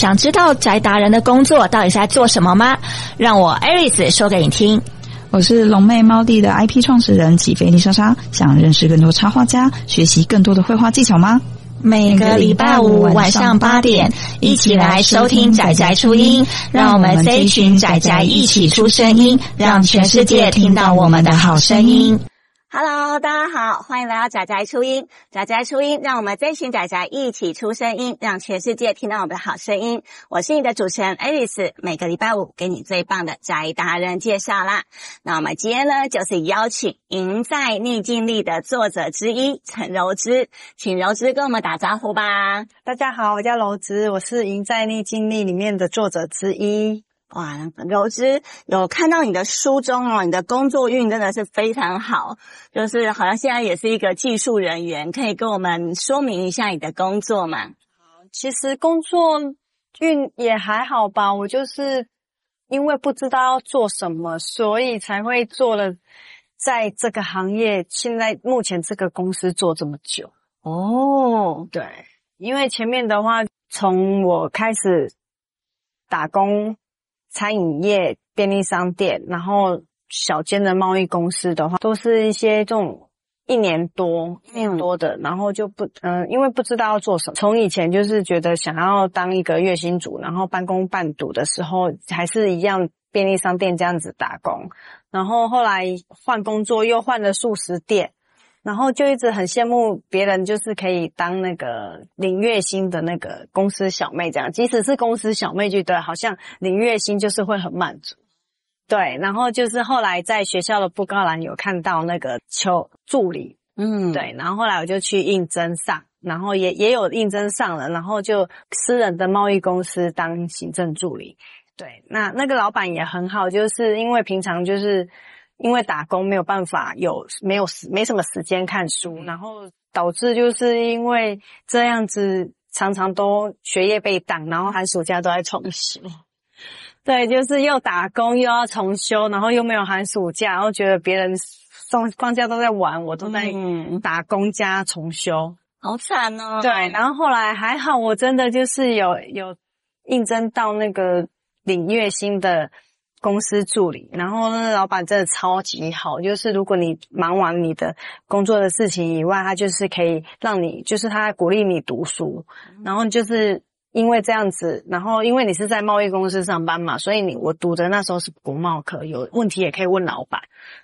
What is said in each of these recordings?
想知道宅达人的工作到底是在做什么吗？让我 Aris 说给你听。我是龙妹猫弟的 IP 创始人起飞丽莎莎，想认识更多插画家，学习更多的绘画技巧吗？每个礼拜五晚上八点，一起来收听仔仔初音，让我们这一群仔仔一起出声音，让全世界听到我们的好声音。Hello，大家好，欢迎来到宅宅初音。宅宅初音，让我们这群宅宅一起出声音，让全世界听到我们的好声音。我是你的主持人 Alice，每个礼拜五给你最棒的宅达人介绍啦。那我们今天呢，就是邀请《赢在逆境力》的作者之一陈柔之，请柔之跟我们打招呼吧。大家好，我叫柔之，我是《赢在逆境力》里面的作者之一。哇，柔之有看到你的书中哦，你的工作运真的是非常好，就是好像现在也是一个技术人员，可以跟我们说明一下你的工作吗？好，其实工作运也还好吧，我就是因为不知道要做什么，所以才会做了在这个行业，现在目前这个公司做这么久。哦，对，因为前面的话，从我开始打工。餐饮业、便利商店，然后小间的贸易公司的话，都是一些这种一年多、一年多的，然后就不，嗯、呃，因为不知道要做什么。从以前就是觉得想要当一个月薪族，然后半工半读的时候，还是一样便利商店这样子打工，然后后来换工作，又换了素食店。然后就一直很羡慕别人，就是可以当那个领月薪的那个公司小妹这样。即使是公司小妹，就对，好像领月薪就是会很满足。对，然后就是后来在学校的布告栏有看到那个求助理，嗯，对，然后后来我就去应征上，然后也也有应征上了，然后就私人的贸易公司当行政助理。对，那那个老板也很好，就是因为平常就是。因为打工没有办法有没有时没什么时间看书，然后导致就是因为这样子常常都学业被挡，然后寒暑假都在重修。对，就是又打工又要重修，然后又没有寒暑假，然后觉得别人放放假都在玩，我都在打工加重修，好惨哦。对，然后后来还好，我真的就是有有应征到那个领月薪的。公司助理，然后那个老板真的超级好，就是如果你忙完你的工作的事情以外，他就是可以让你，就是他鼓励你读书，然后就是因为这样子，然后因为你是在贸易公司上班嘛，所以你我读的那时候是国贸课，有问题也可以问老板。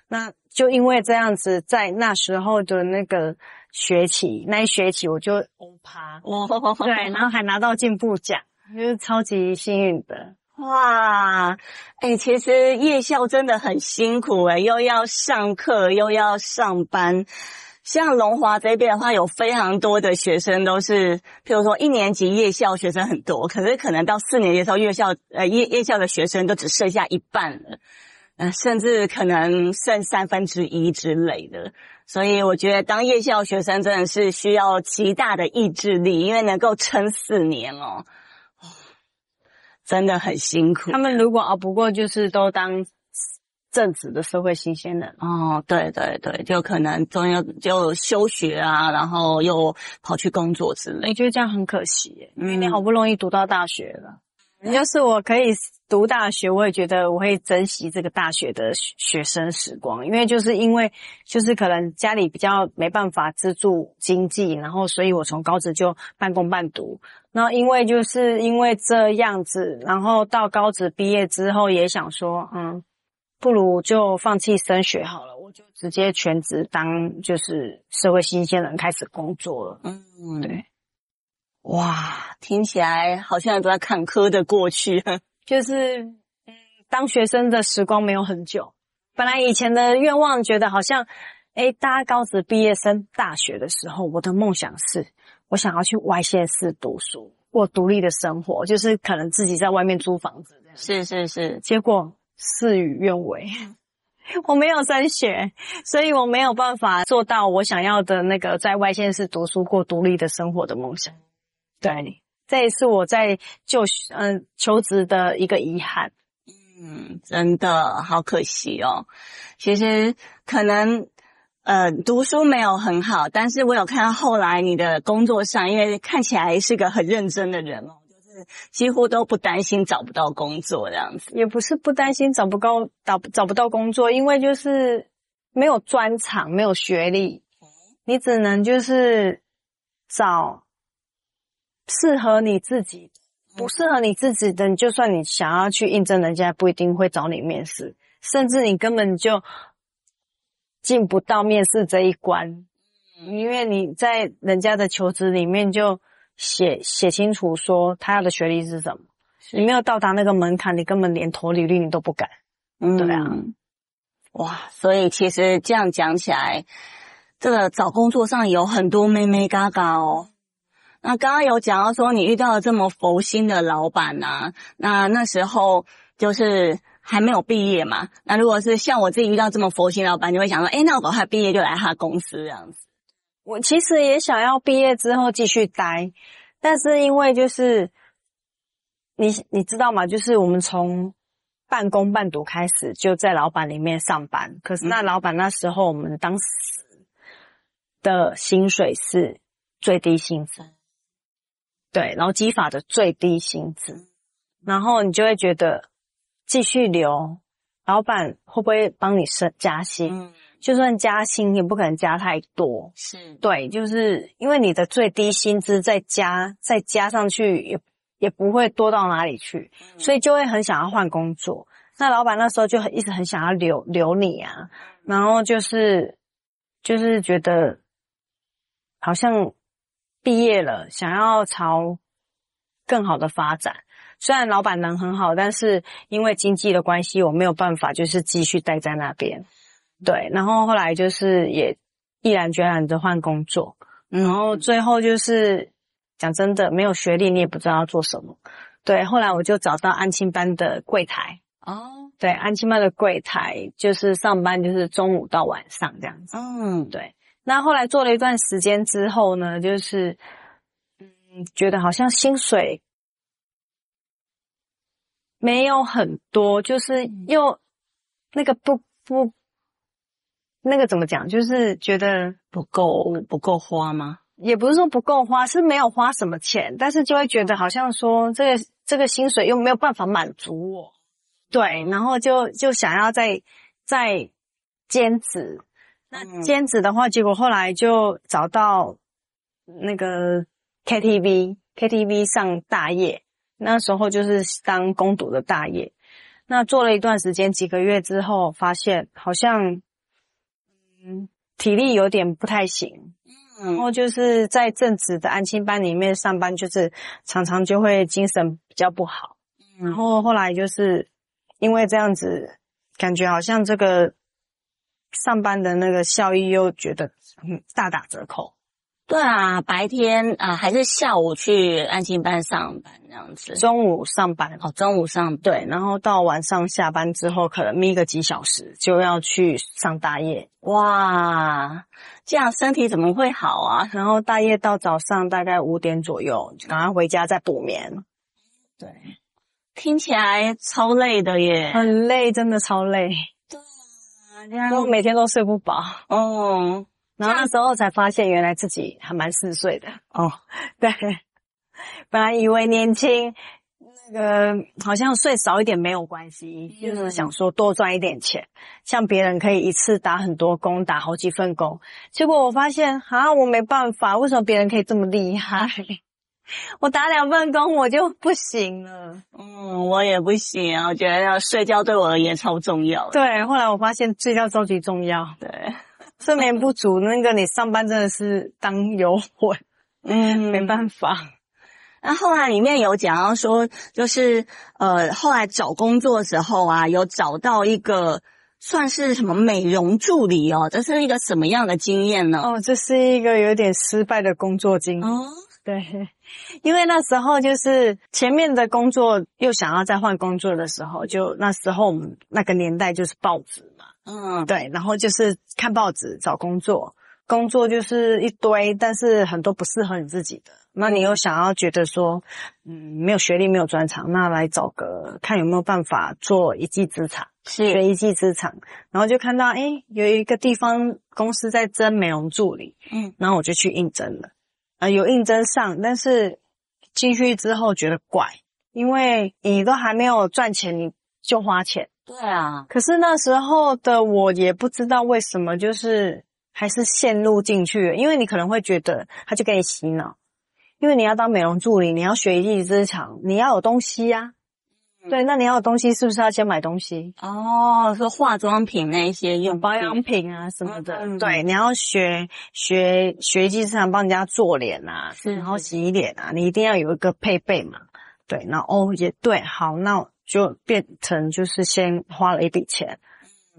那就因为这样子，在那时候的那个学期，那一学期我就欧趴，对，然后还拿到进步奖，就是超级幸运的。哇，哎、其实夜校真的很辛苦哎、又要上课，又要上班。像龙华这边的话，有非常多的学生都是，譬如说一年级夜校学生很多，可是可能到四年级的时候，夜校呃夜夜校的学生都只剩下一半了，嗯、甚至可能剩三分之一之类的。所以我觉得当夜校学生真的是需要极大的意志力，因为能够撑四年哦。真的很辛苦。他们如果熬不过，就是都当正职的社会新鲜人。哦，对对对，就可能中间就休学啊，然后又跑去工作之类。我觉得这样很可惜耶，因为你好不容易读到大学了。要是我可以读大学，我也觉得我会珍惜这个大学的学生时光，因为就是因为就是可能家里比较没办法资助经济，然后所以我从高职就半工半读。然后因为就是因为这样子，然后到高职毕业之后也想说，嗯，不如就放弃升学好了，我就直接全职当就是社会新鲜人开始工作了。嗯，对。哇，听起来好像都在坎坷的过去。就是，嗯，当学生的时光没有很久。本来以前的愿望，觉得好像，诶，大家高职毕业升大学的时候，我的梦想是，我想要去外县市读书，过独立的生活，就是可能自己在外面租房子这样。是是是。结果事与愿违，我没有升学，所以我没有办法做到我想要的那个在外县市读书过独立的生活的梦想。对，这也是我在就嗯、呃、求职的一个遗憾。嗯，真的好可惜哦。其实可能呃读书没有很好，但是我有看到后来你的工作上，因为看起来是个很认真的人哦，就是几乎都不担心找不到工作这样子。也不是不担心找不到找找不到工作，因为就是没有专长，没有学历，你只能就是找适合你自己，不适合你自己的，就算你想要去应征，人家不一定会找你面试，甚至你根本就进不到面试这一关。因为你在人家的求职里面就写写清楚说他要的学历是什么，你没有到达那个门槛，你根本连投履历你都不敢。嗯，对啊，哇，所以其实这样讲起来，这个找工作上有很多妹妹嘎嘎哦。那刚刚有讲到说你遇到了这么佛心的老板啊，那那时候就是。还没有毕业嘛？那如果是像我自己遇到这么佛心老板，就会想说：哎，那我赶快毕业就来他公司这样子。我其实也想要毕业之后继续待，但是因为就是你你知道吗？就是我们从半工半读开始就在老板里面上班，可是那老板那时候我们当时的薪水是最低薪资，对，劳基法的最低薪资，然后你就会觉得。继续留，老板会不会帮你升加薪？嗯，就算加薪也不可能加太多。是，对，就是因为你的最低薪资再加再加上去也也不会多到哪里去，嗯，所以就会很想要换工作。那老板那时候就很一直很想要留留你啊，然后就是就是觉得好像毕业了，想要朝更好的发展。虽然老板人很好，但是因为经济的关系，我没有办法就是继续待在那边。对，然后后来就是也毅然决然的换工作，然后最后就是讲真的，没有学历你也不知道要做什么。对，后来我就找到安亲班的柜台。哦，对，安亲班的柜台就是上班就是中午到晚上这样子。嗯，对。那后来做了一段时间之后呢，就是嗯，觉得好像薪水。没有很多，就是又那个不不，那个怎么讲？就是觉得不够不够花吗？也不是说不够花，是没有花什么钱，但是就会觉得好像说这个这个薪水又没有办法满足我，对，然后就就想要再再兼职。那兼职的话，结果后来就找到那个 KTV KTV 上大夜。那时候就是当工读的大爷，那做了一段时间，几个月之后，发现好像，嗯，体力有点不太行，嗯，然后就是在正职的安亲班里面上班，就是常常就会精神比较不好，然后后来就是因为这样子，感觉好像这个上班的那个效益又觉得嗯大打折扣。对啊，白天啊、呃、还是下午去安心班上班这样子，中午上班哦，中午上班对，然后到晚上下班之后，可能眯个几小时就要去上大夜，哇，这样身体怎么会好啊？然后大夜到早上大概五点左右，就赶快回家再补眠。对，听起来超累的耶，很累，真的超累。对啊，这样我每天都睡不饱。哦。然后那时候才发现，原来自己还蛮嗜睡的哦。对，本来以为年轻，那个好像睡少一点没有关系，嗯、就是想说多赚一点钱，像别人可以一次打很多工，打好几份工。结果我发现啊，我没办法，为什么别人可以这么厉害？我打两份工我就不行了。嗯，我也不行啊，我觉得要睡觉对我而言超重要。对，后来我发现睡觉超级重要。对。睡眠不足，那个你上班真的是当游魂，嗯，没办法。那后来里面有讲到说，就是呃，后来找工作的时候啊，有找到一个算是什么美容助理哦，这是一个什么样的经验呢？哦，这是一个有点失败的工作经验。哦，对，因为那时候就是前面的工作又想要再换工作的时候，就那时候我们那个年代就是报纸。嗯，对，然后就是看报纸找工作，工作就是一堆，但是很多不适合你自己的。那你又想要觉得说，嗯，没有学历，没有专长，那来找个看有没有办法做一技之长，是学一技之长。然后就看到，诶，有一个地方公司在征美容助理，嗯，然后我就去应征了，啊、呃，有应征上，但是进去之后觉得怪，因为你都还没有赚钱，你就花钱。对啊。可是那时候的我也不知道为什么，就是还是陷入进去了，因为你可能会觉得他就给你洗脑，因为你要当美容助理，你要学一技之长，你要有东西呀、啊。对，那你要有东西，是不是要先买东西？哦，说化妆品那一些用保养品啊什么的。嗯、对，你要学学学一技之长，帮人家做脸啊，是然后洗脸啊，你一定要有一个配备嘛。对，然后哦也对，好，那就变成就是先花了一笔钱，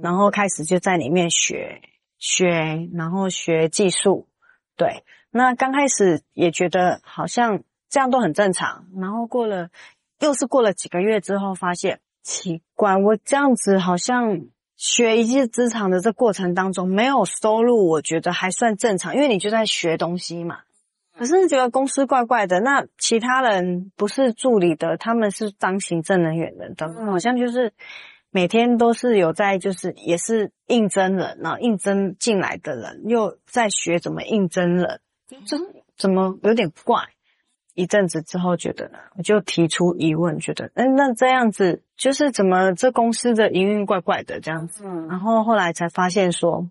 然后开始就在里面学学，然后学技术。对，那刚开始也觉得好像这样都很正常，然后过了。又是过了几个月之后，发现奇怪，我这样子好像学一技之长的这过程当中没有收入，我觉得还算正常，因为你就在学东西嘛。可是觉得公司怪怪的，那其他人不是助理的，他们是当行政人员的，等好像就是每天都是有在，就是也是应征人，然后应征进来的人又在学怎么应征人，这怎么有点怪？一阵子之后，觉得我就提出疑问，觉得，嗯，那这样子就是怎么这公司的营运怪怪的这样子。嗯，然后后来才发现说，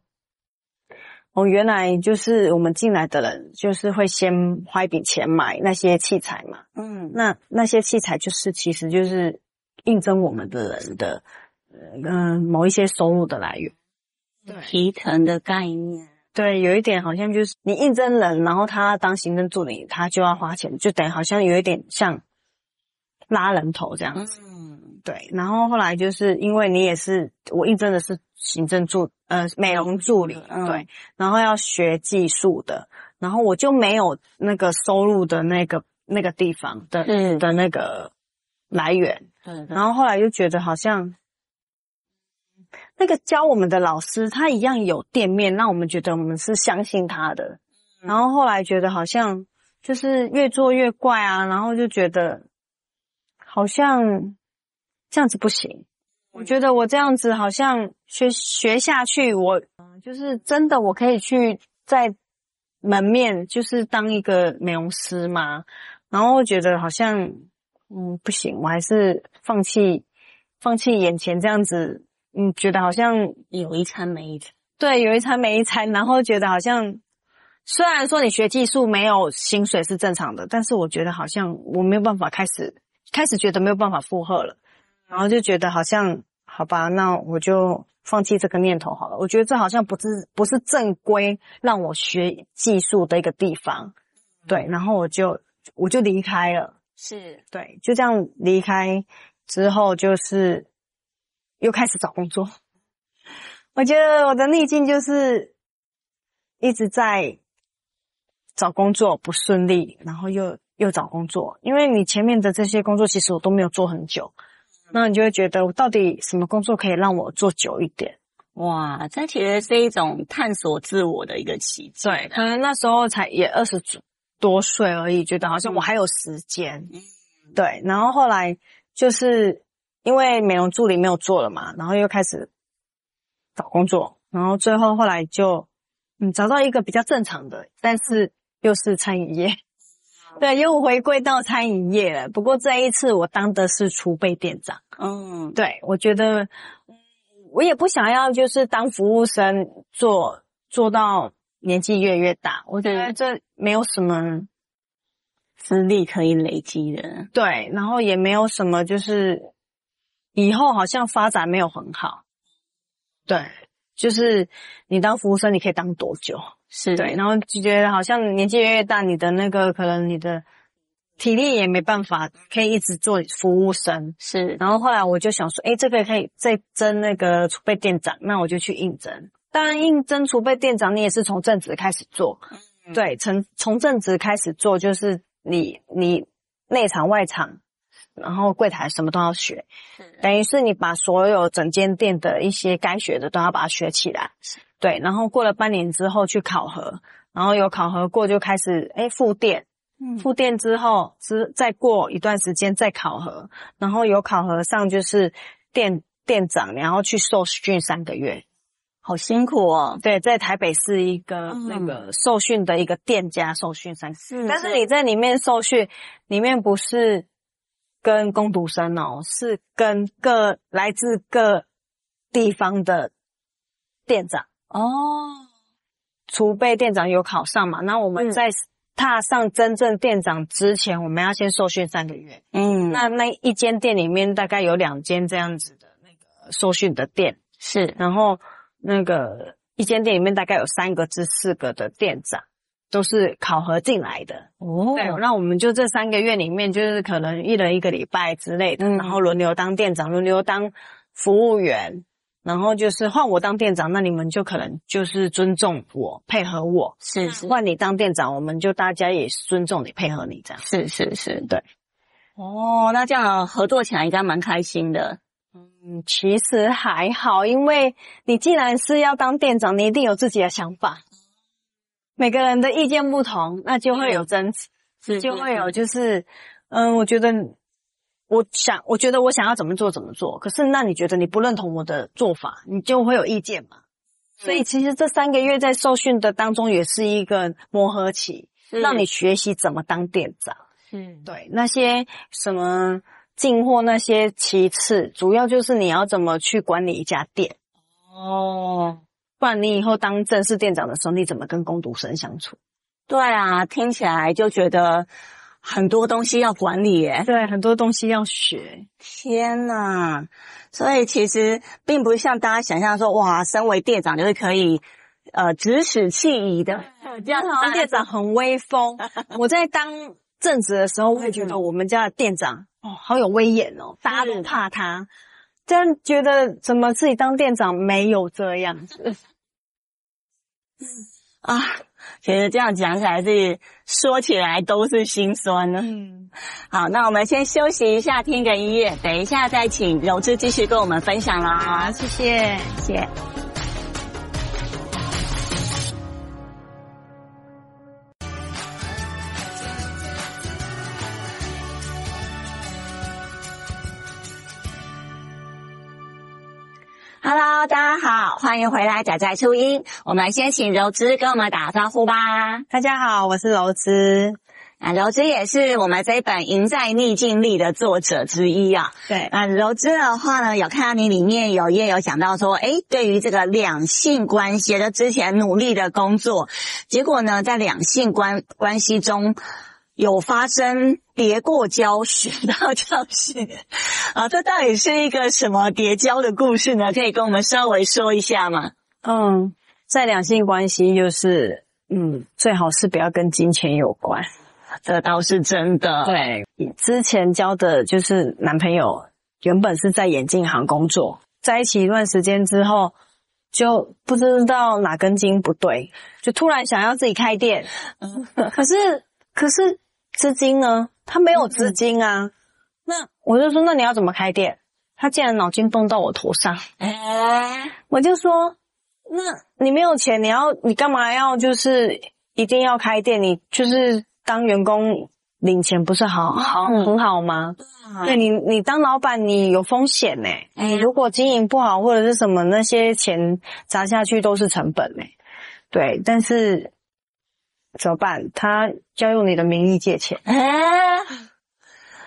哦，原来就是我们进来的人，就是会先花一笔钱买那些器材嘛。嗯，那那些器材就是其实就是应征我们的人的，嗯、呃，某一些收入的来源，对，提成的概念。对，有一点好像就是你应征人，然后他当行政助理，他就要花钱，就等于好像有一点像拉人头这样子。嗯，对。然后后来就是因为你也是我应征的是行政助呃美容助理，嗯、对，然后要学技术的，然后我就没有那个收入的那个那个地方的、嗯、的那个来源。嗯，然后后来就觉得好像。那个教我们的老师，他一样有店面，让我们觉得我们是相信他的。然后后来觉得好像就是越做越怪啊，然后就觉得好像这样子不行。我觉得我这样子好像学学下去，我就是真的我可以去在门面就是当一个美容师嘛。然后我觉得好像嗯不行，我还是放弃放弃眼前这样子。嗯，觉得好像有一餐没一餐，对，有一餐没一餐，然后觉得好像，虽然说你学技术没有薪水是正常的，但是我觉得好像我没有办法开始，开始觉得没有办法负荷了，然后就觉得好像，好吧，那我就放弃这个念头好了。我觉得这好像不是不是正规让我学技术的一个地方，对，然后我就我就离开了，是，对，就这样离开之后就是。又开始找工作，我觉得我的逆境就是一直在找工作不顺利，然后又又找工作，因为你前面的这些工作其实我都没有做很久，那你就会觉得我到底什么工作可以让我做久一点？哇，这其实是一种探索自我的一个奇迹。对，可能那时候才也二十多岁而已，觉得好像我还有时间。嗯，对，然后后来就是。因为美容助理没有做了嘛，然后又开始找工作，然后最后后来就嗯找到一个比较正常的，但是又是餐饮业，对，又回归到餐饮业了。不过这一次我当的是储备店长，嗯，对，我觉得我也不想要就是当服务生做做到年纪越来越大，我觉得这没有什么资历可以累积的，对，然后也没有什么就是。以后好像发展没有很好，对，就是你当服务生，你可以当多久？是对，然后就觉得好像年纪越越大，你的那个可能你的体力也没办法可以一直做服务生。是，然后后来我就想说，哎，这个可以再争那个储备店长，那我就去应征。当然，应征储备店长，你也是从正职开始做，嗯、对，从从正职开始做，就是你你内场外场。然后柜台什么都要学，等于是你把所有整间店的一些该学的都要把它学起来。对，然后过了半年之后去考核，然后有考核过就开始诶副店，副店之后之再过一段时间再考核，然后有考核上就是店店长，然后去受训三个月。好辛苦哦。对，在台北是一个那个受训的一个店家受训三次，但是你在里面受训，里面不是跟工读生哦，是跟各来自各地方的店长哦。储备店长有考上嘛？那我们在踏上真正店长之前，我们要先受训三个月。嗯，那那一间店里面大概有两间这样子的那个受训的店，是，然后。那个一间店里面大概有三个至四个的店长，都是考核进来的哦。对，那我们就这三个月里面，就是可能一人一个礼拜之类的，嗯、然后轮流当店长，轮流当服务员，然后就是换我当店长，那你们就可能就是尊重我，配合我。是是，换你当店长，我们就大家也尊重你，配合你这样。是是是，对。哦，那这样合作起来应该蛮开心的。嗯，其实还好，因为你既然是要当店长，你一定有自己的想法。每个人的意见不同，那就会有争执，是就会有就是，嗯，我觉得我想，我觉得我想要怎么做怎么做，可是那你觉得你不认同我的做法，你就会有意见嘛。所以其实这三个月在受训的当中，也是一个磨合期，让你学习怎么当店长。嗯，对，那些什么。进货那些其次，主要就是你要怎么去管理一家店哦，不然你以后当正式店长的时候，你怎么跟工读生相处？对啊，听起来就觉得很多东西要管理耶，对，很多东西要学。天呐！所以其实并不像大家想象说，哇，身为店长就是可以呃指使气宜的，这样 好像店长很威风。我在当正职的时候，我也觉得我们家的店长。哦，好有威严哦！大家都怕他，这样觉得怎么自己当店长没有这样子 啊？其实这样讲起来，自己说起来都是心酸呢。嗯，好，那我们先休息一下，听个音乐，等一下再请柔芝继续跟我们分享了。好，谢谢，谢谢。Hello，大家好，欢迎回来，仔仔初音。我们先请柔芝跟我们打招呼吧。大家好，我是柔芝。啊，柔芝也是我们这一本《赢在逆境力》的作者之一啊。对，啊，柔芝的话呢，有看到你里面有也有讲到说，诶，对于这个两性关系的之前努力的工作，结果呢，在两性关关系中。有发生跌过胶学 到教训啊，这到底是一个什么跌跤的故事呢？可以跟我们稍微说一下吗？嗯，在两性关系就是，嗯，最好是不要跟金钱有关，这倒是真的。对，之前交的就是男朋友，原本是在眼镜行工作，在一起一段时间之后，就不知道哪根筋不对，就突然想要自己开店，嗯，可是，可是。资金呢？他没有资金啊。嗯、那我就说，那你要怎么开店？他竟然脑筋动到我头上。哎，我就说，那你没有钱，你要你干嘛要就是一定要开店？你就是当员工领钱不是好好、嗯、很好吗？嗯、对你，你当老板你有风险呢。哎，如果经营不好或者是什么，那些钱砸下去都是成本呢。对，但是。怎么办？他就要用你的名义借钱。哎，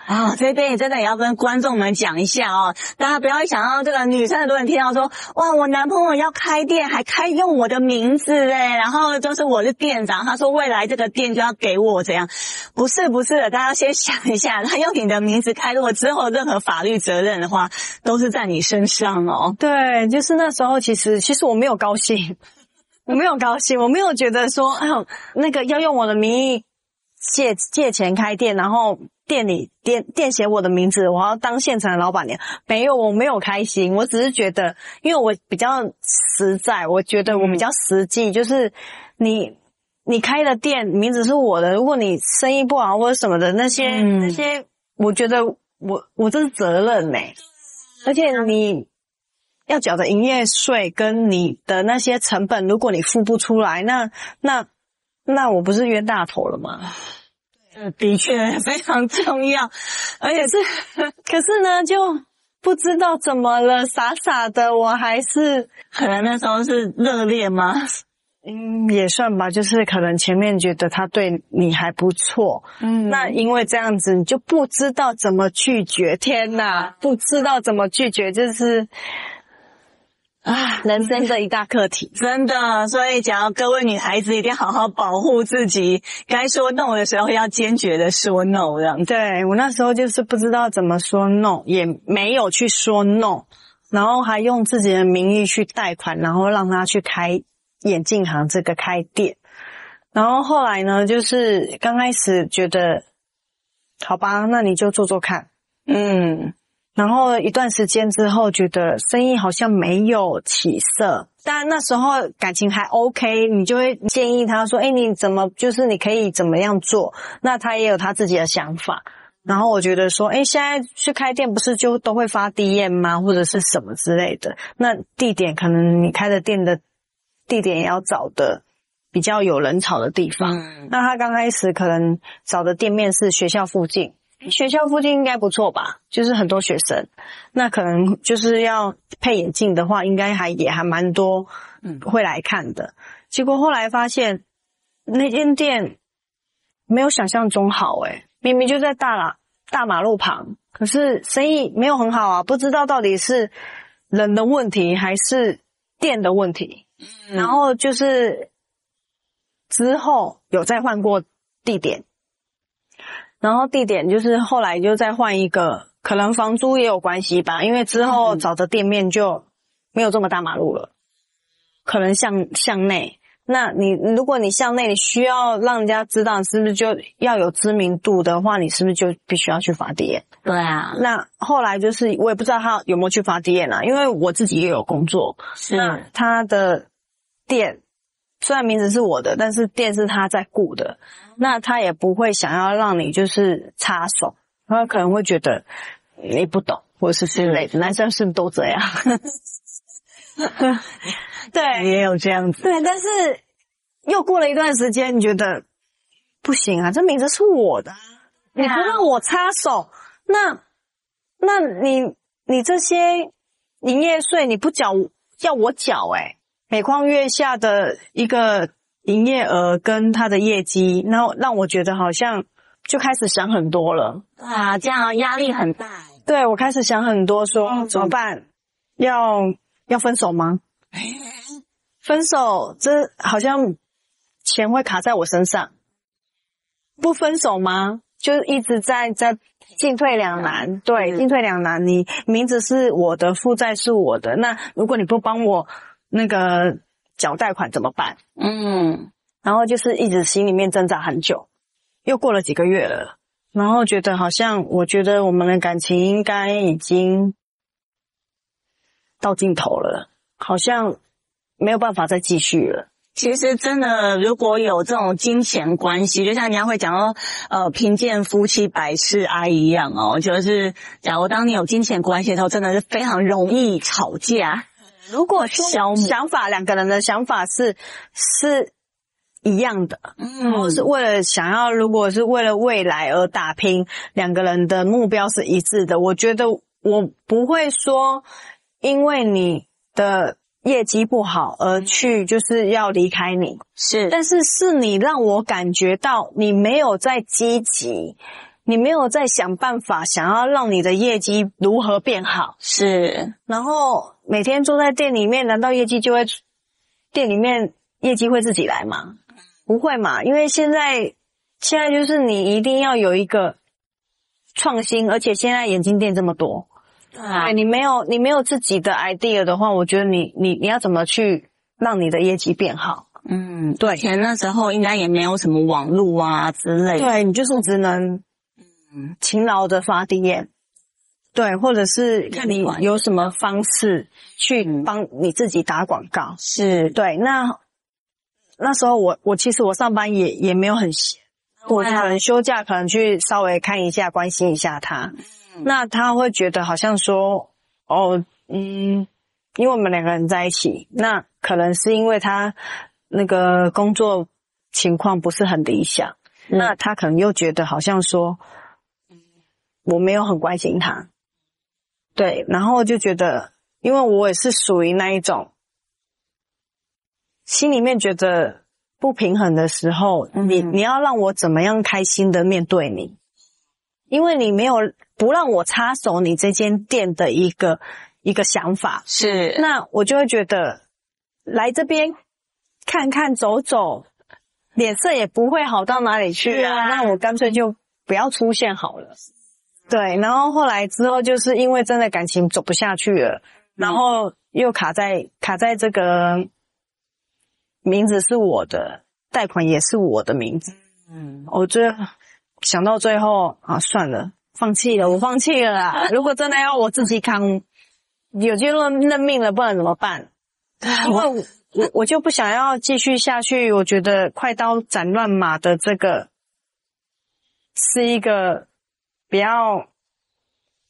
啊，这边也真的也要跟观众们讲一下哦，大家不要一想到这个女生很多人听到说，哇，我男朋友要开店，还开用我的名字哎，然后就是我是店长，他说未来这个店就要给我这样，不是不是的，大家先想一下，他用你的名字开，如果之后任何法律责任的话，都是在你身上哦。对，就是那时候，其实其实我没有高兴。我没有高兴，我没有觉得说，哎呦，那个要用我的名义借借钱开店，然后店里店店写我的名字，我要当现成的老板娘。没有，我没有开心，我只是觉得，因为我比较实在，我觉得我比较实际，就是你你开的店名字是我的，如果你生意不好或者什么的那些、嗯、那些，我觉得我我这是责任呢、欸，而且你。要缴的营业税跟你的那些成本，如果你付不出来，那那那我不是冤大头了吗？呃，的确非常重要，而且是，可是呢，就不知道怎么了，傻傻的，我还是可能那时候是热恋吗？嗯，也算吧，就是可能前面觉得他对你还不错，嗯，那因为这样子，你就不知道怎么拒绝。天哪，不知道怎么拒绝，就是。啊，人生的一大课题，真的。所以，讲到各位女孩子一定要好好保护自己，该说 no 的时候要坚决的说 no。这样，对，我那时候就是不知道怎么说 no，也没有去说 no，然后还用自己的名义去贷款，然后让他去开眼镜行，这个开店。然后后来呢，就是刚开始觉得，好吧，那你就做做看，嗯。然后一段时间之后，觉得生意好像没有起色，但那时候感情还 OK，你就会建议他说：“哎，你怎么就是你可以怎么样做？”那他也有他自己的想法。然后我觉得说：“哎，现在去开店不是就都会发 DM 吗？或者是什么之类的？那地点可能你开的店的地点也要找的比较有人潮的地方。嗯。那他刚开始可能找的店面是学校附近。”学校附近应该不错吧？就是很多学生，那可能就是要配眼镜的话，应该还也还蛮多，嗯，会来看的。结果后来发现那间店没有想象中好，诶，明明就在大马大马路旁，可是生意没有很好啊，不知道到底是人的问题还是店的问题。嗯，然后就是之后有再换过地点。然后地点就是后来就再换一个，可能房租也有关系吧，因为之后找的店面就没有这么大马路了，可能向向内。那你如果你向内，你需要让人家知道，是不是就要有知名度的话，你是不是就必须要去发 DM？对啊。那后来就是我也不知道他有没有去发 DM 啦，因为我自己也有工作，是那他的店。虽然名字是我的，但是店是他在雇的，那他也不会想要让你就是插手，他可能会觉得你不懂，或者是之类的。男生是不是都这样？对，也有这样子。对，但是又过了一段时间，你觉得不行啊，这名字是我的，你不让我插手，那那你你这些营业税你不缴，要我缴诶、欸每况月下的一个营业额跟他的业绩，然后让我觉得好像就开始想很多了啊，这样压力很大。对，我开始想很多说，说、嗯、怎么办？要要分手吗？分手，这好像钱会卡在我身上。不分手吗？就一直在在进退两难。对，进退两难。你名字是我的，负债是我的。那如果你不帮我。那个缴贷款怎么办？嗯，然后就是一直心里面挣扎很久，又过了几个月了，然后觉得好像，我觉得我们的感情应该已经到尽头了，好像没有办法再继续了。其实真的，如果有这种金钱关系，就像人家会讲到，呃，贫贱夫妻百事哀一样哦，就是假如当你有金钱关系的时候，真的是非常容易吵架。如果说想法两个人的想法是是一样的，嗯，是为了想要，如果是为了未来而打拼，两个人的目标是一致的，我觉得我不会说因为你的业绩不好而去就是要离开你，是，但是是你让我感觉到你没有在积极。你没有在想办法，想要让你的业绩如何变好？是，然后每天坐在店里面，难道业绩就会店里面业绩会自己来吗？不会嘛，因为现在现在就是你一定要有一个创新，而且现在眼镜店这么多，啊，你没有你没有自己的 idea 的话，我觉得你你你要怎么去让你的业绩变好？嗯，对，以前那时候应该也没有什么网络啊之类的，对，你就是只能。嗯，勤劳的发 DM，对，或者是看你有什么方式去帮你自己打广告，是对。那那时候我我其实我上班也也没有很闲，我可能休假可能去稍微看一下，关心一下他。嗯，那他会觉得好像说，哦，嗯，因为我们两个人在一起，那可能是因为他那个工作情况不是很理想，嗯，那他可能又觉得好像说。我没有很关心他，对，然后就觉得，因为我也是属于那一种，心里面觉得不平衡的时候，嗯、你你要让我怎么样开心的面对你？因为你没有不让我插手你这间店的一个一个想法，是，那我就会觉得来这边看看走走，脸色也不会好到哪里去啊，啊那我干脆就不要出现好了。对，然后后来之后就是因为真的感情走不下去了，然后又卡在卡在这个名字是我的，贷款也是我的名字，嗯，我最。想到最后啊，算了，放弃了，我放弃了啦。如果真的要我自己扛，有就认认命了，不然怎么办？因为我我，我就不想要继续下去。我觉得快刀斩乱麻的这个是一个不要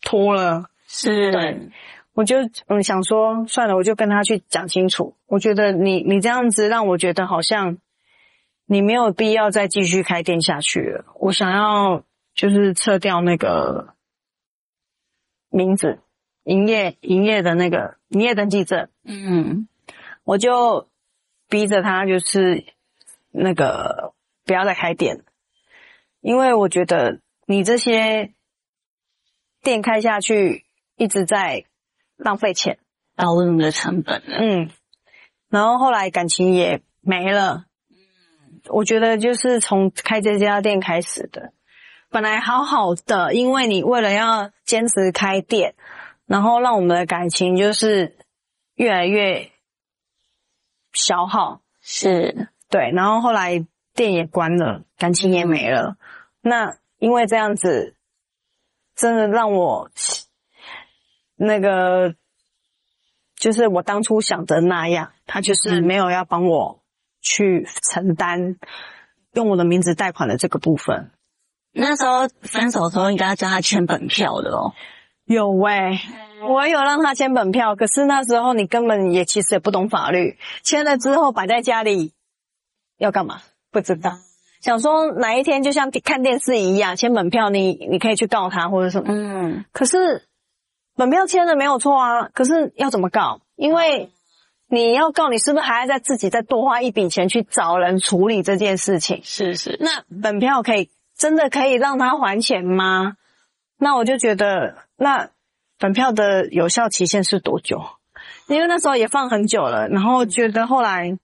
拖了，是对。我就嗯想说，算了，我就跟他去讲清楚。我觉得你你这样子让我觉得好像。你没有必要再继续开店下去了。我想要就是撤掉那个名字，营业营业的那个营业登记证。嗯，我就逼着他就是那个不要再开店，因为我觉得你这些店开下去一直在浪费钱，耽误你的成本。嗯，然后后来感情也没了。我觉得就是从开这家店开始的，本来好好的，因为你为了要坚持开店，然后让我们的感情就是越来越消耗，是对，然后后来店也关了，感情也没了。那因为这样子，真的让我那个就是我当初想的那样，他就是没有要帮我。去承担用我的名字贷款的这个部分。那时候分手的时候，应该要叫他签本票的哦。有喂、欸，我有让他签本票，可是那时候你根本也其实也不懂法律，签了之后摆在家里要干嘛？不知道。想说哪一天就像看电视一样，签本票你，你你可以去告他或者什么。嗯。可是本票签了没有错啊，可是要怎么告？因为。你要告你是不是还要再自己再多花一笔钱去找人处理这件事情？是是。那本票可以真的可以让他还钱吗？那我就觉得，那本票的有效期限是多久？因为那时候也放很久了，然后觉得后来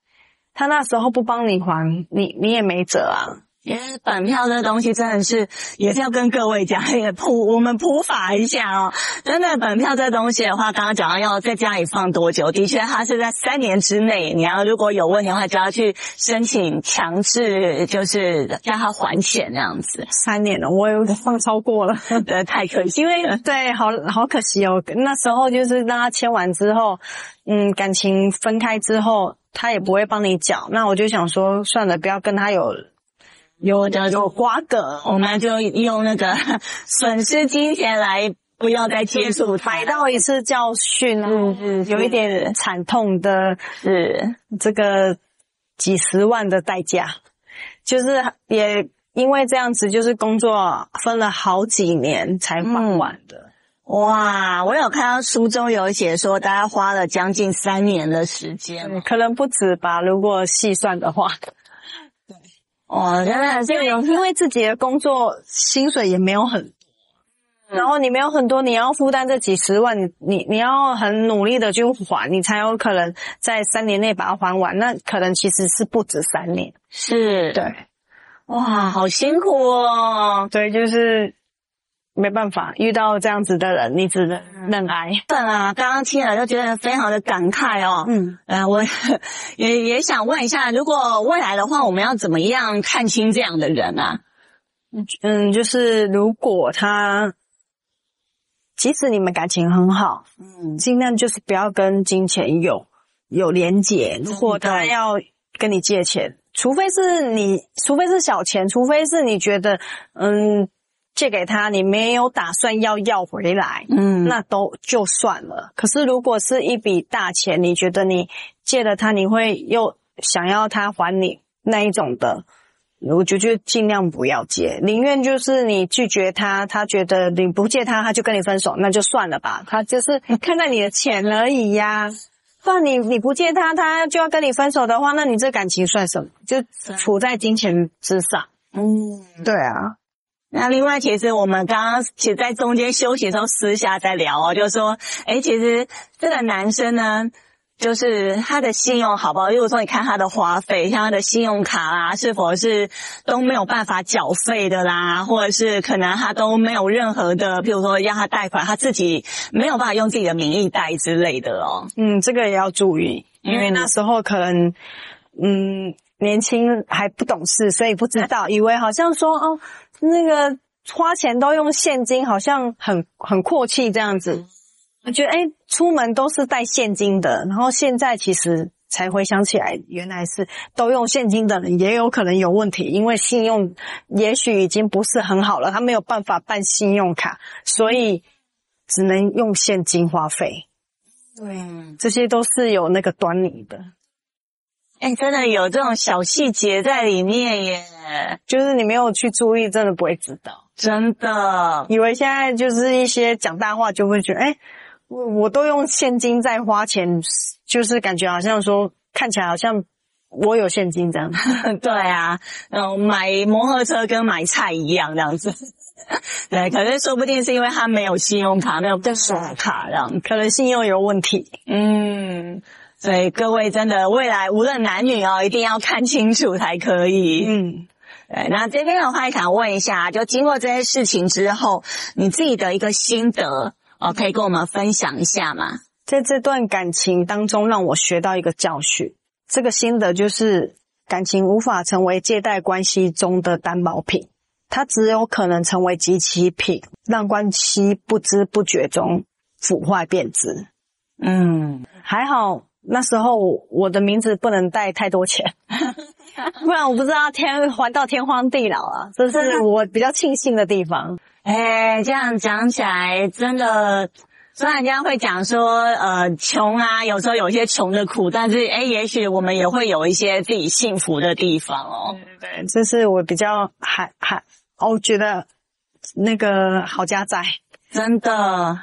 他那时候不帮你还，你你也没辙啊。因为本票这东西真的是也是要跟各位讲，也普我们普法一下哦。真的，本票这东西的话，刚刚讲到要在家里放多久，的确它是在三年之内，你要如果有问题的话，就要去申请强制，就是叫他还钱这样子。三年了，我有放超过了，呃，太可惜，因为对，好好可惜哦。那时候就是让他签完之后，嗯，感情分开之后，他也不会帮你缴，那我就想说，算了，不要跟他有。有的有瓜葛，我们就用那个 损失金钱来不要再接触他，买到一次教训啊，嗯，有一点惨痛的，是这个几十万的代价，就是也因为这样子，就是工作分了好几年才还完的。嗯。哇，我有看到书中有写说，大家花了将近三年的时间，可能不止吧，如果细算的话。哦，真的是有，因为自己的工作薪水也没有很多，然后你没有很多，你要负担这几十万，你你你要很努力的去还，你才有可能在三年内把它还完。那可能其实是不止三年，是，对，哇，好辛苦哦，对，就是。没办法，遇到这样子的人，你只能忍挨。对啊，刚刚听了就觉得非常的感慨哦。嗯，呃，我 也也想问一下，如果未来的话，我们要怎么样看清这样的人啊？嗯，就是如果他，即使你们感情很好，嗯，尽量就是不要跟金钱有有连结。如果他要跟你借钱，除非是你，除非是小钱，除非是你觉得，嗯。借给他，你没有打算要要回来，嗯，那都就算了。可是如果是一笔大钱，你觉得你借了他，你会又想要他还你那一种的，我就觉得尽量不要借，宁愿就是你拒绝他，他觉得你不借他，他就跟你分手，那就算了吧。他就是看在你的钱而已呀。不然你你不借他，他就要跟你分手的话，那你这感情算什么？就处在金钱之上。嗯，对啊。那另外，其实我们刚刚其实在中间休息的时候私下在聊哦，就是说，哎，其实这个男生呢。就是他的信用好不好？如果说你看他的花费，像他的信用卡啦，是否是都没有办法缴费的啦，或者是可能他都没有任何的，譬如说让他贷款，他自己没有办法用自己的名义贷之类的哦。嗯，这个也要注意，因为那时候可能嗯年轻还不懂事，所以不知道，以为好像说哦那个花钱都用现金，好像很很阔气这样子。我觉得，哎，出门都是带现金的，然后现在其实才回想起来，原来是都用现金的人也有可能有问题，因为信用也许已经不是很好了，他没有办法办信用卡，所以只能用现金花费。对，这些都是有那个端倪的。哎，真的有这种小细节在里面耶，就是你没有去注意，真的不会知道。真的，以为现在就是一些讲大话，就会觉得，哎。我我都用现金在花钱，就是感觉好像说看起来好像我有现金这样。对啊，嗯，买摩托车跟买菜一样这样子。对，可能说不定是因为他没有信用卡，没有刷卡这样，可能信用有问题。嗯，所以各位真的未来无论男女哦，一定要看清楚才可以。嗯，对。那这边的话，想问一下，就经过这些事情之后，你自己的一个心得。哦，可以跟我们分享一下吗？在这段感情当中，让我学到一个教训。这个心得就是，感情无法成为借贷关系中的担保品，它只有可能成为集齐品，让关系不知不觉中腐坏变质。嗯，还好那时候我的名字不能带太多钱，不然我不知道天还到天荒地老啊。这是我比较庆幸的地方。哎，这样讲起来，真的，虽然人家会讲说，呃，穷啊，有时候有一些穷的苦，但是，哎，也许我们也会有一些自己幸福的地方哦。对对，这是我比较还还，我觉得那个好家在，真的，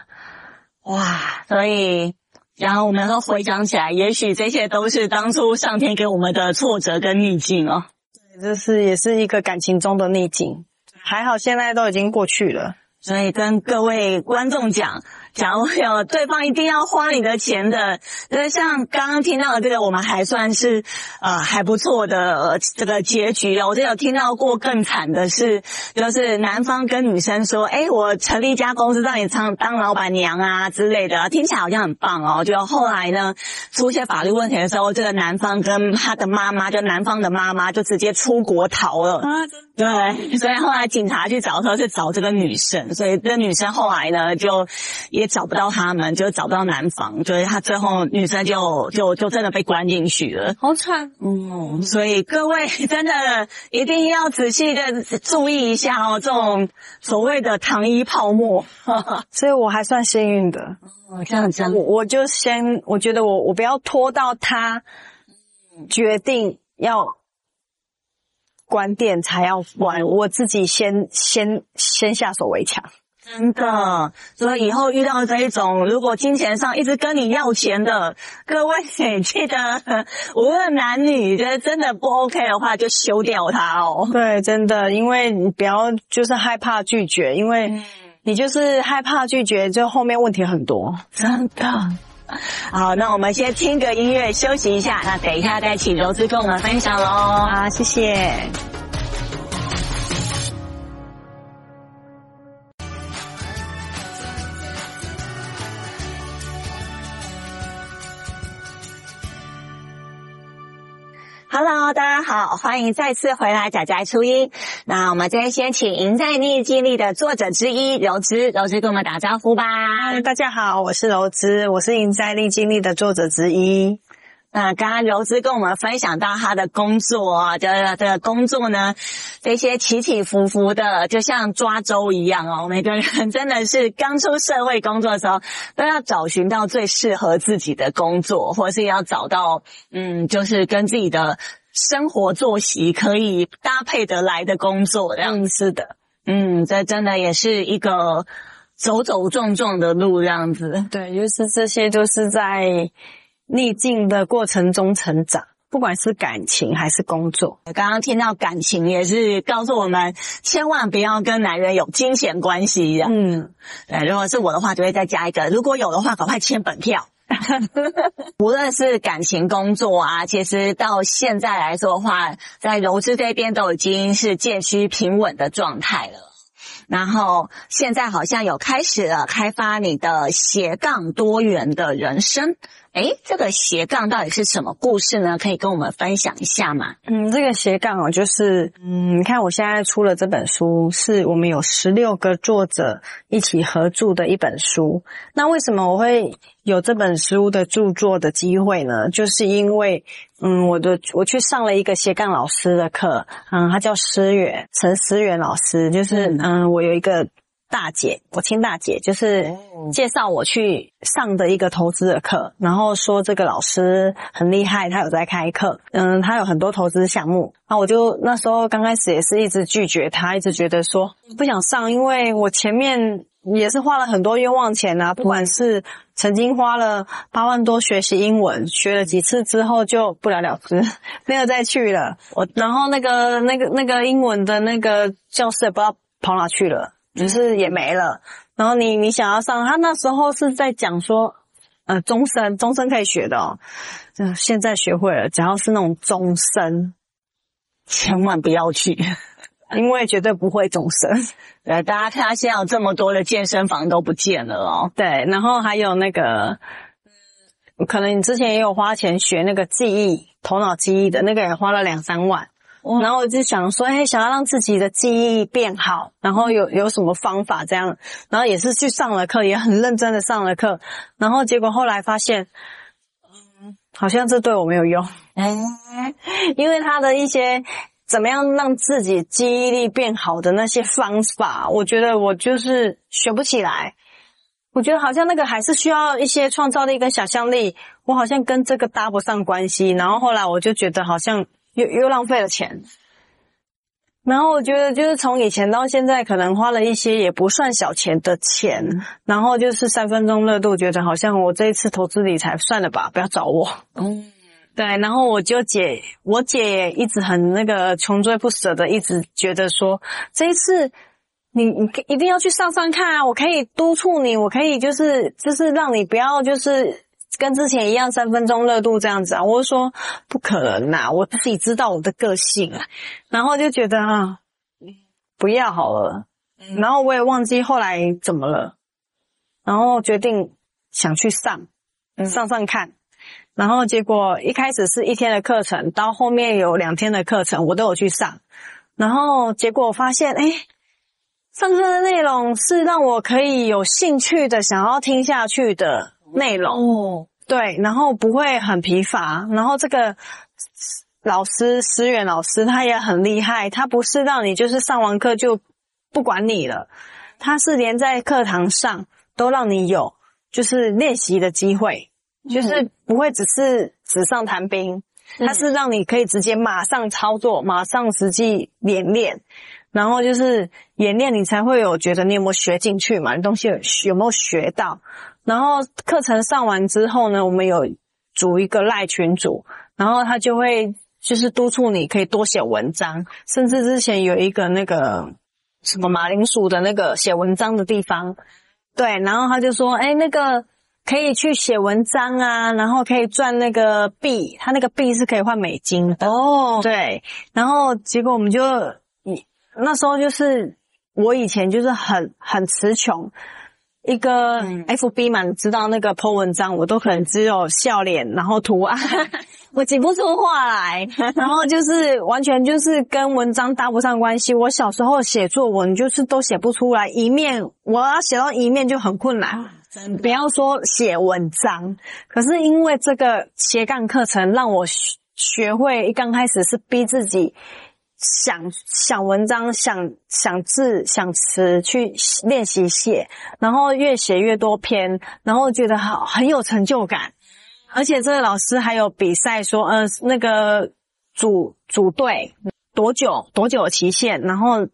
哇，所以，然后我们都回想起来，也许这些都是当初上天给我们的挫折跟逆境哦。对，这是也是一个感情中的逆境。还好，现在都已经过去了，所以跟各位观众讲。假如有对方一定要花你的钱的，就是像刚刚听到的这个，我们还算是呃还不错的、这个结局哦。我就有听到过更惨的是，就是男方跟女生说：“哎，我成立一家公司让你当当老板娘啊之类的，听起来好像很棒哦。”就后来呢，出现法律问题的时候，这个男方跟他的妈妈，就男方的妈妈就直接出国逃了。啊，对，所以后来警察去找的时候，是找这个女生，所以这女生后来呢就也。找不到他们，就找不到男方，所以他最后女生就就就真的被关进去了，好惨。嗯，所以各位 真的一定要仔细的注意一下哦，这种所谓的糖衣泡沫。所以我还算幸运的，哦，这样这样，我我就先我觉得我我不要拖到他决定要关店才要玩，我自己先先先下手为强。真的，所以以后遇到这一种，如果金钱上一直跟你要钱的，各位记得，无论男女，觉得真的不 OK 的话，就休掉他哦。对，真的，因为你不要就是害怕拒绝，因为你就是害怕拒绝，就后面问题很多。真的。好，那我们先听个音乐休息一下，那等一下再请柔姿跟我们分享喽。好，谢谢。Hello，大家好，欢迎再次回来宅宅初音。那我们今天先请《赢在逆境里》的作者之一柔之，柔之跟我们打招呼吧。大家好，我是柔之，我是《赢在逆境里》的作者之一。那刚刚柔之跟我们分享到他的工作啊，的的工作呢，这些起起伏伏的，就像抓周一样哦。每个人真的是刚出社会工作的时候，都要找寻到最适合自己的工作，或是要找到嗯，就是跟自己的生活作息可以搭配得来的工作，这样子的。嗯，这真的也是一个走走撞撞的路，这样子。对，就是这些都是在逆境的过程中成长。不管是感情还是工作，刚刚听到感情也是告诉我们，千万不要跟男人有金钱关系的。嗯，对，如果是我的话，就会再加一个，如果有的话，赶快签本票。无论是感情、工作啊，其实到现在来说的话，在融资这边都已经是渐趋平稳的状态了。然后现在好像有开始了开发你的斜杠多元的人生。诶，这个斜杠到底是什么故事呢？可以跟我们分享一下吗？嗯，这个斜杠哦，就是嗯，你看我现在出了这本书，是我们有十六个作者一起合著的一本书。那为什么我会有这本书的著作的机会呢？就是因为嗯，我的我去上了一个斜杠老师的课，嗯，他叫思远，陈思远老师，就是嗯，我有一个。大姐，我亲大姐就是介绍我去上的一个投资的课，然后说这个老师很厉害，他有在开课，嗯，他有很多投资项目。那我就那时候刚开始也是一直拒绝他，一直觉得说不想上，因为我前面也是花了很多冤枉钱啊，不管是曾经花了八万多学习英文，学了几次之后就不了了之，没有再去了。我然后那个那个那个英文的那个教室也不知道跑哪去了。只是也没了，然后你你想要上，他那时候是在讲说，呃，终身终身可以学的哦，就现在学会了，只要是那种终身，千万不要去，因为绝对不会终身。呃，大家看他现在有这么多的健身房都不见了哦。对，然后还有那个，可能你之前也有花钱学那个记忆，头脑记忆的那个也花了两三万。然后我就想说，哎，想要让自己的记忆变好，然后有有什么方法这样？然后也是去上了课，也很认真的上了课，然后结果后来发现，嗯，好像这对我没有用，哎，因为他的一些怎么样让自己记忆力变好的那些方法，我觉得我就是学不起来。我觉得好像那个还是需要一些创造力跟想象力，我好像跟这个搭不上关系。然后后来我就觉得好像。又又浪费了钱，然后我觉得就是从以前到现在，可能花了一些也不算小钱的钱，然后就是三分钟热度，觉得好像我这一次投资理财算了吧，不要找我。嗯，对，然后我就姐，我姐也一直很那个穷追不舍的，一直觉得说这一次你你一定要去上上看啊，我可以督促你，我可以就是就是让你不要就是。跟之前一样，三分钟热度这样子啊！我就说不可能呐，我自己知道我的个性啊，然后就觉得啊，不要好了。然后我也忘记后来怎么了，然后决定想去上，上上看。然后结果一开始是一天的课程，到后面有两天的课程，我都有去上。然后结果我发现，哎，上课的内容是让我可以有兴趣的，想要听下去的。内容。哦，对，然后不会很疲乏，然后这个老师思远老师他也很厉害，他不是让你就是上完课就不管你了，他是连在课堂上都让你有就是练习的机会，就是不会只是纸上谈兵，他是让你可以直接马上操作，马上实际演练，然后就是演练你才会有觉得你有没有学进去嘛，你东西有有没有学到。然后课程上完之后呢，我们有组一个赖群组，然后他就会就是督促你可以多写文章，甚至之前有一个那个什么马铃薯的那个写文章的地方，对，然后他就说，哎，那个可以去写文章啊，然后可以赚那个币，他那个币是可以换美金的哦，对，然后结果我们就，那时候就是我以前就是很很词穷。一个 FB 嘛，你知道那个 po 文章，我都可能只有笑脸，然后图案，我挤不出话来，然后就是完全就是跟文章搭不上关系。我小时候写作文就是都写不出来，一面我要写到一面就很困难，真，不要说写文章。可是因为这个斜杠课程，让我学会，一刚开始是逼自己。想想文章，想想字，想词，去练习写，然后越写越多篇，然后觉得好很有成就感。而且这个老师还有比赛说，呃，那个组组队多久多久期限，然后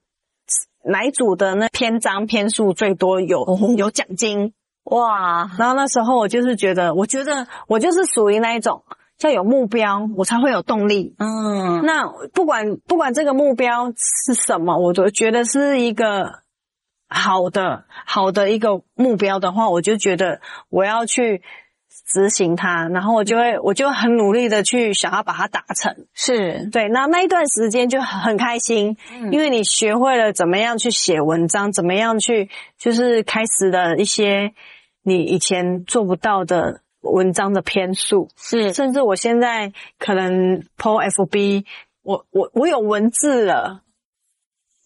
哪一组的那篇章篇数最多有有奖金哇！然后那时候我就是觉得，我觉得我就是属于那一种，要有目标，我才会有动力。嗯，那不管不管这个目标是什么，我都觉得是一个。好的，好的一个目标的话，我就觉得我要去执行它，然后我就会，我就很努力的去想要把它达成。是对，那那一段时间就很开心，嗯，因为你学会了怎么样去写文章，怎么样去，就是开始了一些你以前做不到的文章的篇数。是，甚至我现在可能 po FB，我我我有文字了，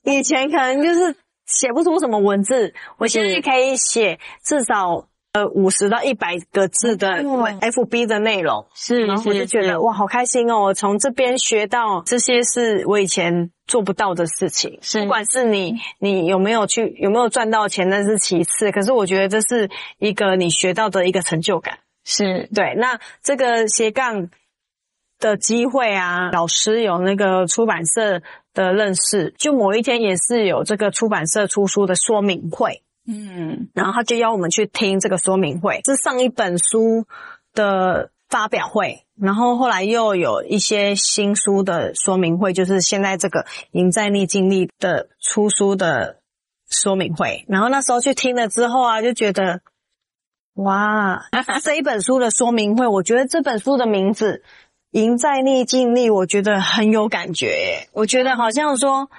以前可能就是。写不出什么文字，我现在可以写至少呃五十到一百个字的 FB 的内容，是，然后我就觉得哇，好开心哦！我从这边学到这些是我以前做不到的事情，是，不管是你你有没有去有没有赚到钱，那是其次，可是我觉得这是一个你学到的一个成就感，是对。那这个斜杠的机会啊，老师有那个出版社的认识，就某一天也是有这个出版社出书的说明会，嗯，然后他就邀我们去听这个说明会，是上一本书的发表会，然后后来又有一些新书的说明会，就是现在这个赢在逆境力的出书的说明会，然后那时候去听了之后啊，就觉得，哇，这一本书的说明会，我觉得这本书的名字。赢在逆境力，我觉得很有感觉耶。我觉得好像说，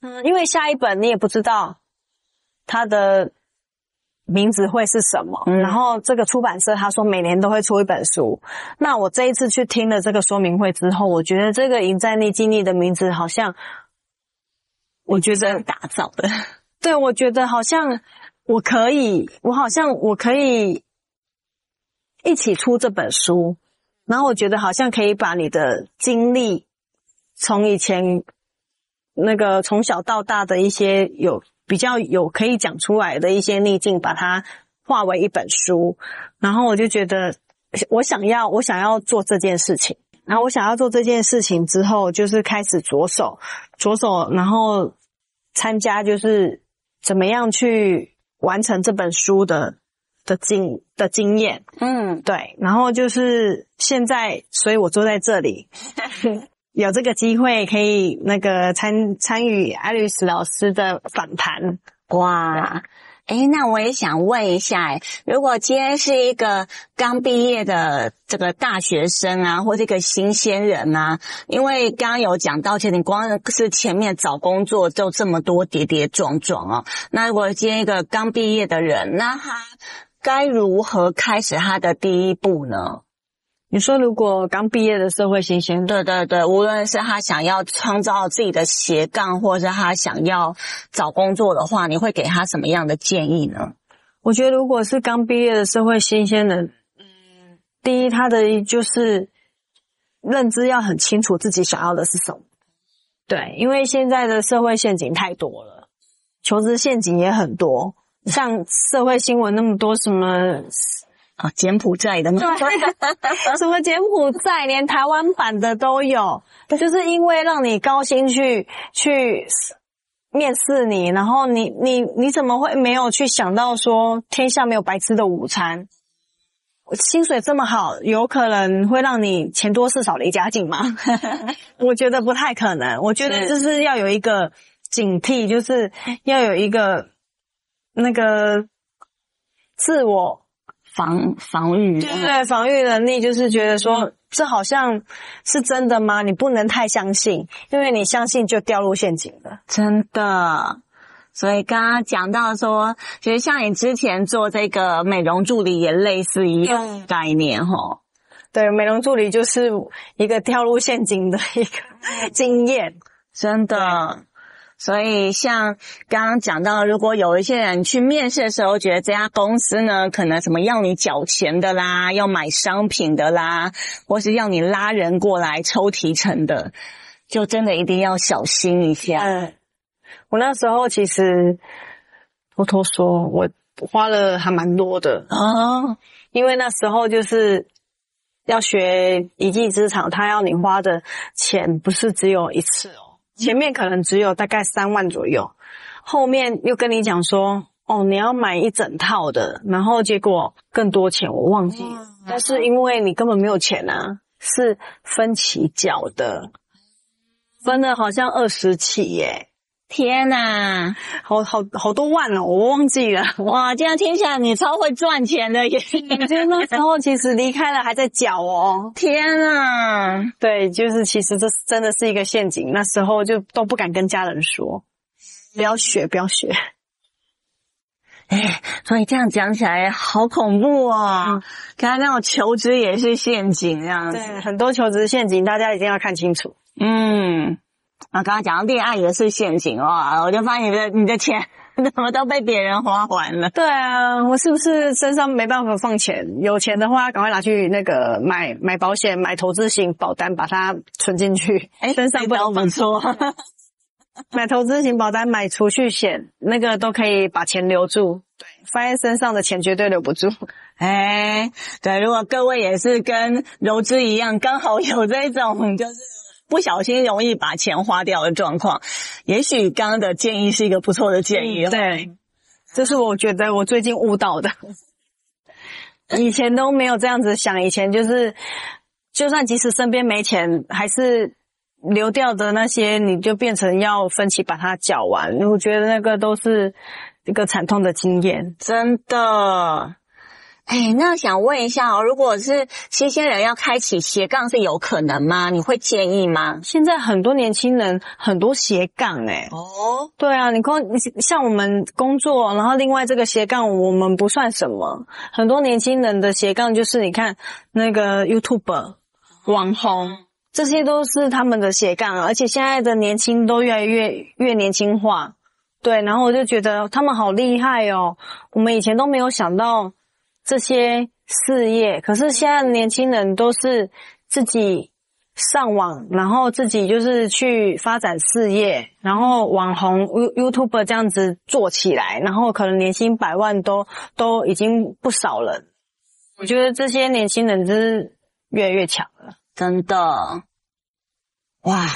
嗯，因为下一本你也不知道它的名字会是什么。嗯，然后这个出版社他说每年都会出一本书。那我这一次去听了这个说明会之后，我觉得这个赢在逆境力的名字好像，我觉得打造的。对，我觉得好像我可以，我好像我可以一起出这本书。然后我觉得好像可以把你的经历，从以前那个从小到大的一些有比较有可以讲出来的一些逆境，把它化为一本书。然后我就觉得，我想要我想要做这件事情。然后我想要做这件事情之后，就是开始着手着手，然后参加就是怎么样去完成这本书的。的经的经验，嗯，对，然后就是现在，所以我坐在这里，有这个机会可以那个参参与 Alice 老师的访谈，哇，诶，那我也想问一下，如果今天是一个刚毕业的这个大学生啊，或这个新鲜人啊，因为刚刚有讲到，其实你光是前面找工作就这么多跌跌撞撞哦，那如果今天一个刚毕业的人，那他。该如何开始他的第一步呢？你说，如果刚毕业的社会新鲜，对对对，无论是他想要创造自己的斜杠，或者是他想要找工作的话，你会给他什么样的建议呢？我觉得，如果是刚毕业的社会新鲜人，嗯，第一，他的就是认知要很清楚自己想要的是什么。对，因为现在的社会陷阱太多了，求职陷阱也很多。像社会新闻那么多什么啊，柬埔寨的吗？什么柬埔寨，连台湾版的都有，就是因为让你高薪去去面试你，然后你你你怎么会没有去想到说天下没有白吃的午餐？薪水这么好，有可能会让你钱多事少离家近吗？我觉得不太可能。我觉得就是要有一个警惕，就是要有一个。那个自我防防御，对对，防御能力就是觉得说，这好像是真的吗？你不能太相信，因为你相信就掉入陷阱了，真的。所以刚刚讲到说，其实像你之前做这个美容助理也类似一样概念齁。对，美容助理就是一个掉入陷阱的一个经验，真的。所以，像刚刚讲到，如果有一些人去面试的时候，觉得这家公司呢，可能什么要你缴钱的啦，要买商品的啦，或是要你拉人过来抽提成的，就真的一定要小心一下。嗯，我那时候其实偷偷说，我花了还蛮多的啊，因为那时候就是要学一技之长，他要你花的钱不是只有一次哦，前面可能只有大概三万左右，后面又跟你讲说，哦，你要买一整套的，然后结果更多钱，我忘记了，但是因为你根本没有钱啊，是分期缴的，分了好像二十期耶。天呐，好好好多万哦，我忘记了。哇，这样听起来你超会赚钱的耶！就那时候其实离开了还在缴哦。天呐，对，就是其实这真的是一个陷阱。那时候就都不敢跟家人说，不要学，不要学。哎，所以这样讲起来好恐怖哦。刚才、嗯、那种求职也是陷阱，这样子。对，很多求职陷阱，大家一定要看清楚。嗯。啊，刚刚讲到恋爱也是陷阱哦，我就发现你的你的钱 怎么都被别人花完了。对啊，我是不是身上没办法放钱？有钱的话，赶快拿去那个买买保险、买投资型保单，把它存进去。哎，身上不能放错。买投资型保单、买储蓄险，那个都可以把钱留住。对，发现身上的钱绝对留不住。哎，对，如果各位也是跟柔之一样，刚好有这种就是。不小心容易把钱花掉的状况，也许刚刚的建议是一个不错的建议。嗯、对，这是我觉得我最近悟到的，以前都没有这样子想。以前就是，就算即使身边没钱，还是流掉的那些，你就变成要分期把它缴完。我觉得那个都是一个惨痛的经验，真的。哎，那想问一下哦，如果是新鲜人要开启斜杠是有可能吗？你会建议吗？现在很多年轻人很多斜杠哎。哦，对啊，你光像我们工作，然后另外这个斜杠我们不算什么。很多年轻人的斜杠就是你看那个 YouTuber 网红，这些都是他们的斜杠，而且现在的年轻都越来越越年轻化。对，然后我就觉得他们好厉害哦，我们以前都没有想到。这些事业，可是现在年轻人都是自己上网，然后自己就是去发展事业，然后网红 You YouTuber 这样子做起来，然后可能年薪百万都都已经不少了。我觉得这些年轻人真是越来越强了，真的，哇！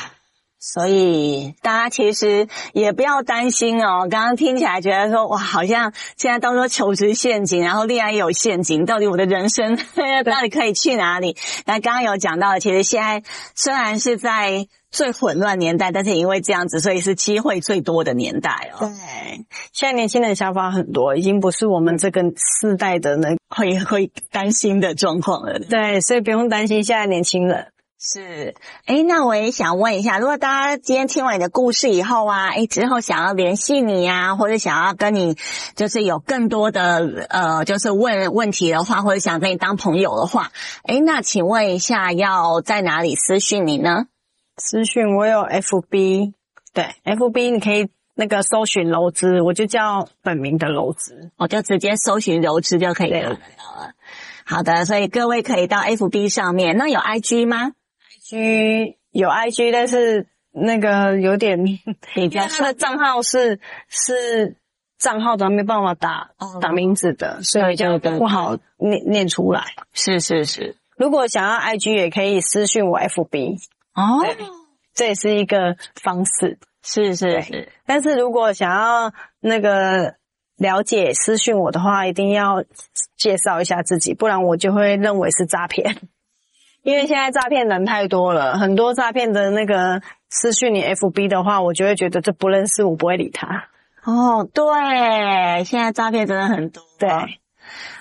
所以大家其实也不要担心哦。刚刚听起来觉得说，哇，好像现在都说求职陷阱，然后恋爱也有陷阱，到底我的人生 到底可以去哪里？那刚刚有讲到，其实现在虽然是在最混乱年代，但是因为这样子，所以是机会最多的年代哦。对，现在年轻人想法很多，已经不是我们这个世代的人会会担心的状况了。对，所以不用担心现在年轻人。是，诶，那我也想问一下，如果大家今天听完你的故事以后啊，诶，之后想要联系你呀，或者想要跟你就是有更多的呃，就是问问题的话，或者想跟你当朋友的话，哎，那请问一下，要在哪里私讯你呢？私讯我有 FB，对，FB 你可以那个搜寻柔之，我就叫本名的柔之，我就直接搜寻柔之就可以了。好的，所以各位可以到 FB 上面，那有 IG 吗？G 有 IG，但是那个有点比较，他的账号是是账号的，没办法打、哦、打名字的，所以就不好念念出来。是是是，如果想要 IG，也可以私信我 FB 哦，这也是一个方式。是是是，但是如果想要那个了解私讯我的话，一定要介绍一下自己，不然我就会认为是诈骗。因为现在诈骗人太多了，很多诈骗的那个私讯你 FB 的话，我就会觉得这不认识，我不会理他。哦，对，现在诈骗真的很多。对，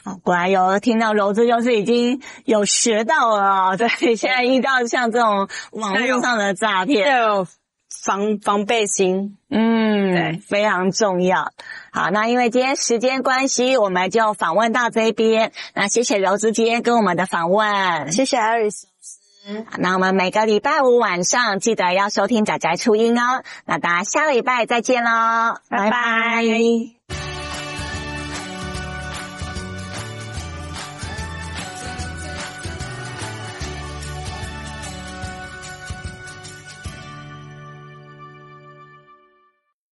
哦，果然有听到柔子，就是已经有学到了。对，现在遇到像这种网络上的诈骗，要有防防备心。嗯，对，非常重要。好，那因为今天时间关系，我们就访问到这边。那谢谢柔之今天跟我们的访问，谢谢艾瑞斯老师。那我们每个礼拜五晚上记得要收听仔仔初音哦。那大家下礼拜再见喽，拜拜。拜拜。